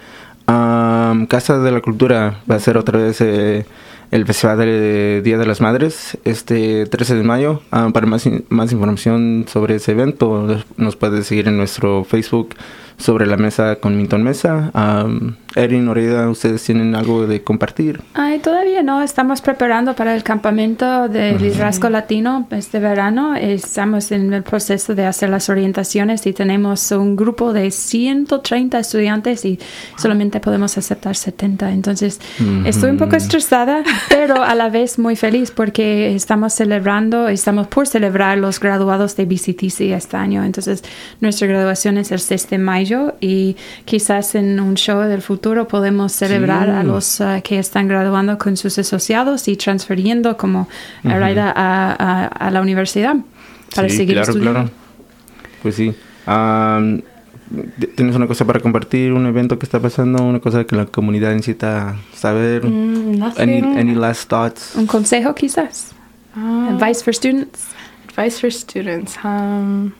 Am, Casa de la Cultura va a ser otra vez eh, el Festival de Día de las Madres este 13 de mayo. Am, para más, más información sobre ese evento nos- nos puede seguir en nuestro Facebook sobre la mesa con Minton Mesa. Um, Erin, Orida, ¿ustedes tienen algo de compartir? Ay, todavía no, estamos preparando para el campamento de liderazgo latino este verano. Estamos en el proceso de hacer las orientaciones y tenemos un grupo de 130 estudiantes y solamente podemos aceptar 70. Entonces, estoy un poco estresada, pero a la vez muy feliz porque estamos celebrando, estamos por celebrar los graduados de BCTC este año. Entonces, nuestra graduación es el 6 de mayo y quizás en un show del futuro podemos celebrar a los uh, que están graduando con sus asociados y transfiriendo como a, a- a la universidad para Sí, seguir claro, estudiando. claro. Pues sí. ¿Tienes una cosa para compartir? ¿Un evento que está pasando? ¿Una cosa que la comunidad necesita saber? Mm, any, any last thoughts? Un consejo quizás. Uh, Advice for students. Advice for students. Um,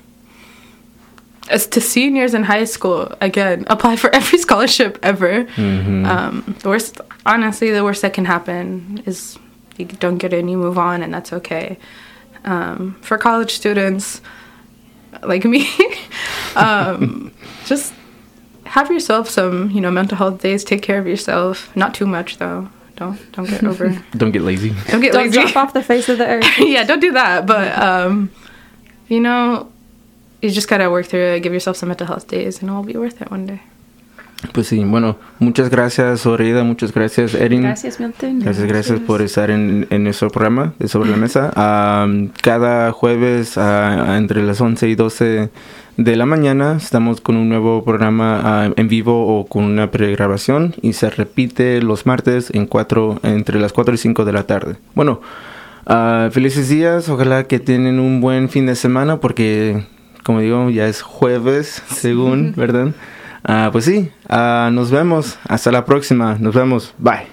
as to seniors in high school, again, apply for every scholarship ever. Mhm. Um, the worst, honestly, the worst that can happen is you don't get it and you move on, and that's okay. Um, for college students like me, um, just have yourself some, you know, mental health days. Take care of yourself. Not too much though. Don't don't get over. Don't get lazy. Don't get Don't lazy. drop off the face of the earth. yeah, don't do that. But um, you know, you just gotta work through it. Give yourself some mental health days, and it'll be worth it one day. Pues sí, bueno, muchas gracias, Orida. Muchas gracias, Erin. Gracias, Milton. Gracias, gracias por estar en, en nuestro programa de Sobre la Mesa. Am, cada jueves entre las 11 y 12 de la mañana estamos con un nuevo programa en vivo o con una pregrabación y se repite los martes en cuatro, entre las 4 y 5 de la tarde. Bueno, ah, felices días. Ojalá que tienen un buen fin de semana porque, como digo, ya es jueves, según, ¿verdad? Ah, pues sí, ah, nos vemos. Hasta la próxima. Nos vemos. Bye.